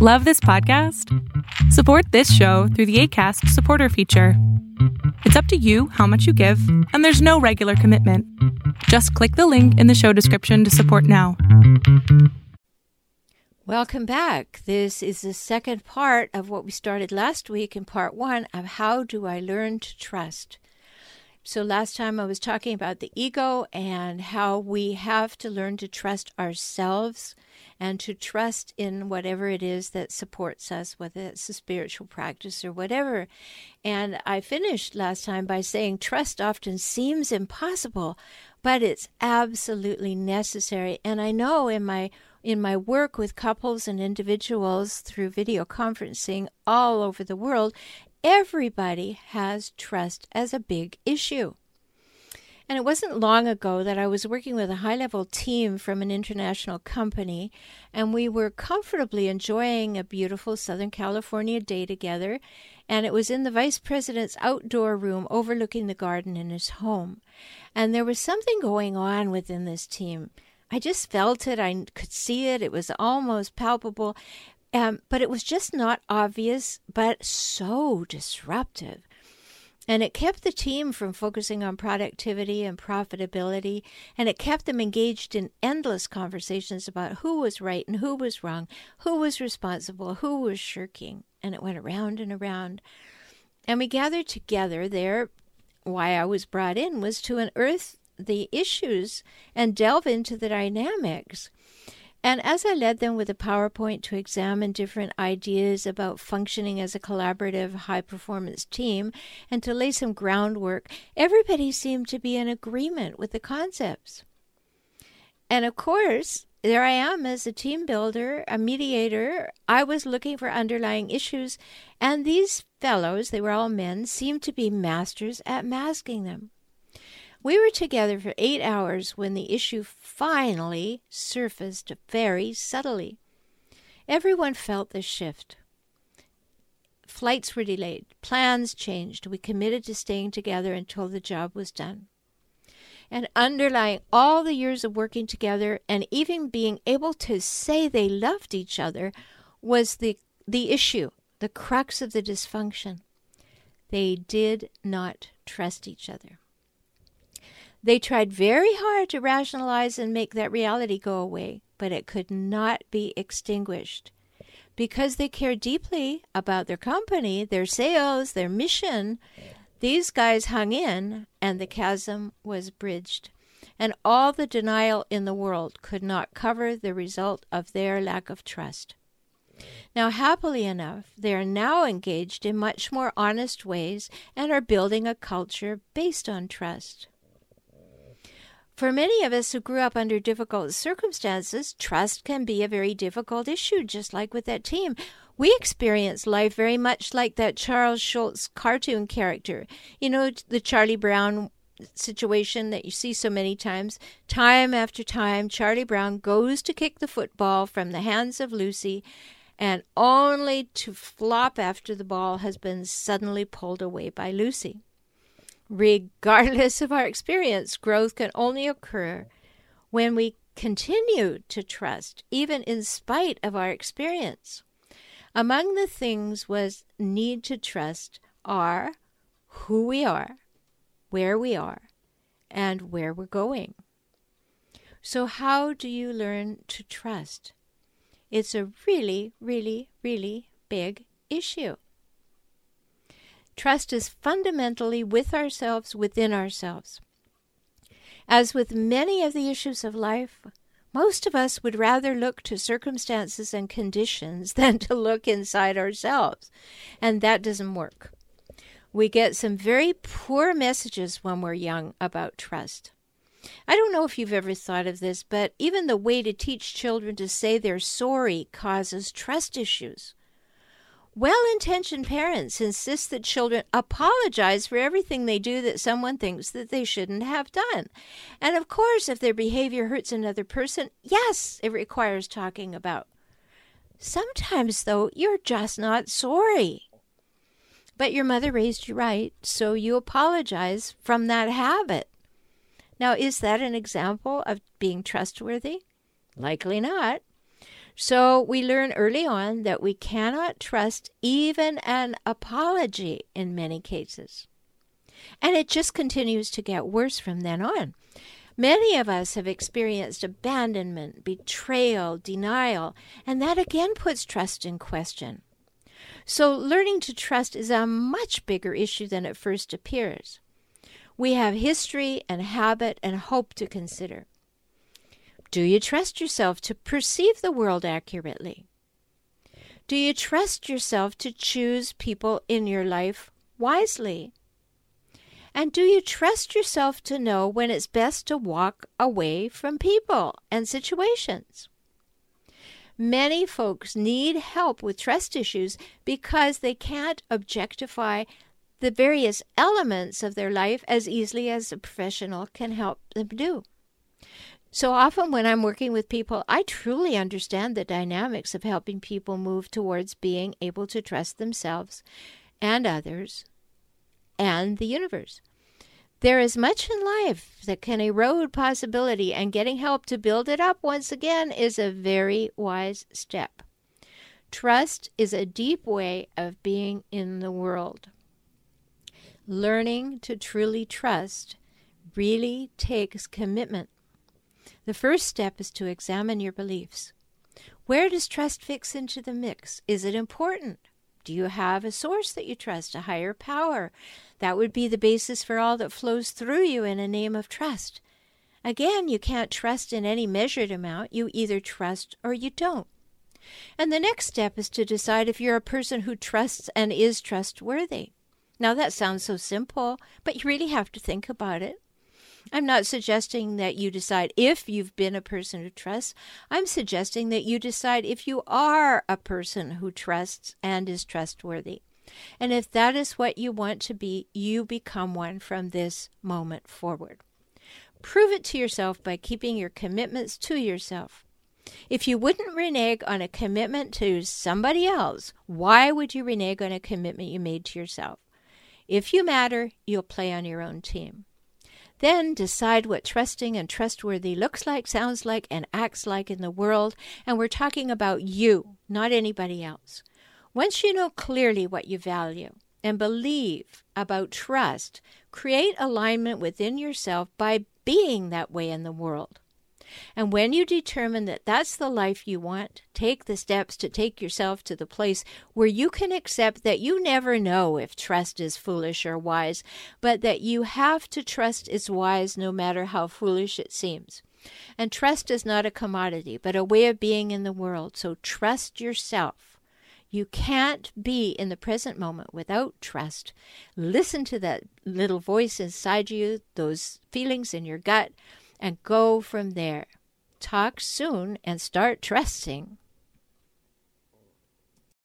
Love this podcast? Support this show through the ACAST supporter feature. It's up to you how much you give, and there's no regular commitment. Just click the link in the show description to support now. Welcome back. This is the second part of what we started last week in part one of How Do I Learn to Trust? So, last time I was talking about the ego and how we have to learn to trust ourselves and to trust in whatever it is that supports us, whether it's a spiritual practice or whatever. And I finished last time by saying trust often seems impossible, but it's absolutely necessary. And I know in my in my work with couples and individuals through video conferencing all over the world, everybody has trust as a big issue. And it wasn't long ago that I was working with a high level team from an international company, and we were comfortably enjoying a beautiful Southern California day together. And it was in the vice president's outdoor room overlooking the garden in his home. And there was something going on within this team. I just felt it, I could see it, it was almost palpable. Um, but it was just not obvious, but so disruptive. And it kept the team from focusing on productivity and profitability, and it kept them engaged in endless conversations about who was right and who was wrong, who was responsible, who was shirking. And it went around and around. And we gathered together there. Why I was brought in was to unearth the issues and delve into the dynamics. And as I led them with a PowerPoint to examine different ideas about functioning as a collaborative, high performance team and to lay some groundwork, everybody seemed to be in agreement with the concepts. And of course, there I am as a team builder, a mediator. I was looking for underlying issues, and these fellows, they were all men, seemed to be masters at masking them. We were together for eight hours when the issue finally surfaced very subtly. Everyone felt the shift. Flights were delayed, plans changed. We committed to staying together until the job was done. And underlying all the years of working together and even being able to say they loved each other was the, the issue, the crux of the dysfunction. They did not trust each other. They tried very hard to rationalize and make that reality go away, but it could not be extinguished. Because they cared deeply about their company, their sales, their mission, these guys hung in and the chasm was bridged. And all the denial in the world could not cover the result of their lack of trust. Now, happily enough, they are now engaged in much more honest ways and are building a culture based on trust. For many of us who grew up under difficult circumstances, trust can be a very difficult issue, just like with that team. We experience life very much like that Charles Schulz cartoon character. You know, the Charlie Brown situation that you see so many times. Time after time, Charlie Brown goes to kick the football from the hands of Lucy, and only to flop after the ball has been suddenly pulled away by Lucy. Regardless of our experience, growth can only occur when we continue to trust, even in spite of our experience. Among the things was need to trust are who we are, where we are, and where we're going. So, how do you learn to trust? It's a really, really, really big issue. Trust is fundamentally with ourselves, within ourselves. As with many of the issues of life, most of us would rather look to circumstances and conditions than to look inside ourselves, and that doesn't work. We get some very poor messages when we're young about trust. I don't know if you've ever thought of this, but even the way to teach children to say they're sorry causes trust issues. Well intentioned parents insist that children apologize for everything they do that someone thinks that they shouldn't have done. And of course, if their behavior hurts another person, yes, it requires talking about. Sometimes, though, you're just not sorry. But your mother raised you right, so you apologize from that habit. Now, is that an example of being trustworthy? Likely not. So we learn early on that we cannot trust even an apology in many cases. And it just continues to get worse from then on. Many of us have experienced abandonment, betrayal, denial, and that again puts trust in question. So, learning to trust is a much bigger issue than it first appears. We have history and habit and hope to consider. Do you trust yourself to perceive the world accurately? Do you trust yourself to choose people in your life wisely? And do you trust yourself to know when it's best to walk away from people and situations? Many folks need help with trust issues because they can't objectify the various elements of their life as easily as a professional can help them do. So often, when I'm working with people, I truly understand the dynamics of helping people move towards being able to trust themselves and others and the universe. There is much in life that can erode possibility, and getting help to build it up once again is a very wise step. Trust is a deep way of being in the world. Learning to truly trust really takes commitment the first step is to examine your beliefs. Where does trust fix into the mix? Is it important? Do you have a source that you trust, a higher power? That would be the basis for all that flows through you in a name of trust. Again, you can't trust in any measured amount. You either trust or you don't. And the next step is to decide if you're a person who trusts and is trustworthy. Now, that sounds so simple, but you really have to think about it. I'm not suggesting that you decide if you've been a person who trusts. I'm suggesting that you decide if you are a person who trusts and is trustworthy. And if that is what you want to be, you become one from this moment forward. Prove it to yourself by keeping your commitments to yourself. If you wouldn't renege on a commitment to somebody else, why would you renege on a commitment you made to yourself? If you matter, you'll play on your own team. Then decide what trusting and trustworthy looks like, sounds like, and acts like in the world. And we're talking about you, not anybody else. Once you know clearly what you value and believe about trust, create alignment within yourself by being that way in the world. And when you determine that that's the life you want, take the steps to take yourself to the place where you can accept that you never know if trust is foolish or wise, but that you have to trust is wise no matter how foolish it seems. And trust is not a commodity, but a way of being in the world. So trust yourself. You can't be in the present moment without trust. Listen to that little voice inside you, those feelings in your gut and go from there. Talk soon and start trusting.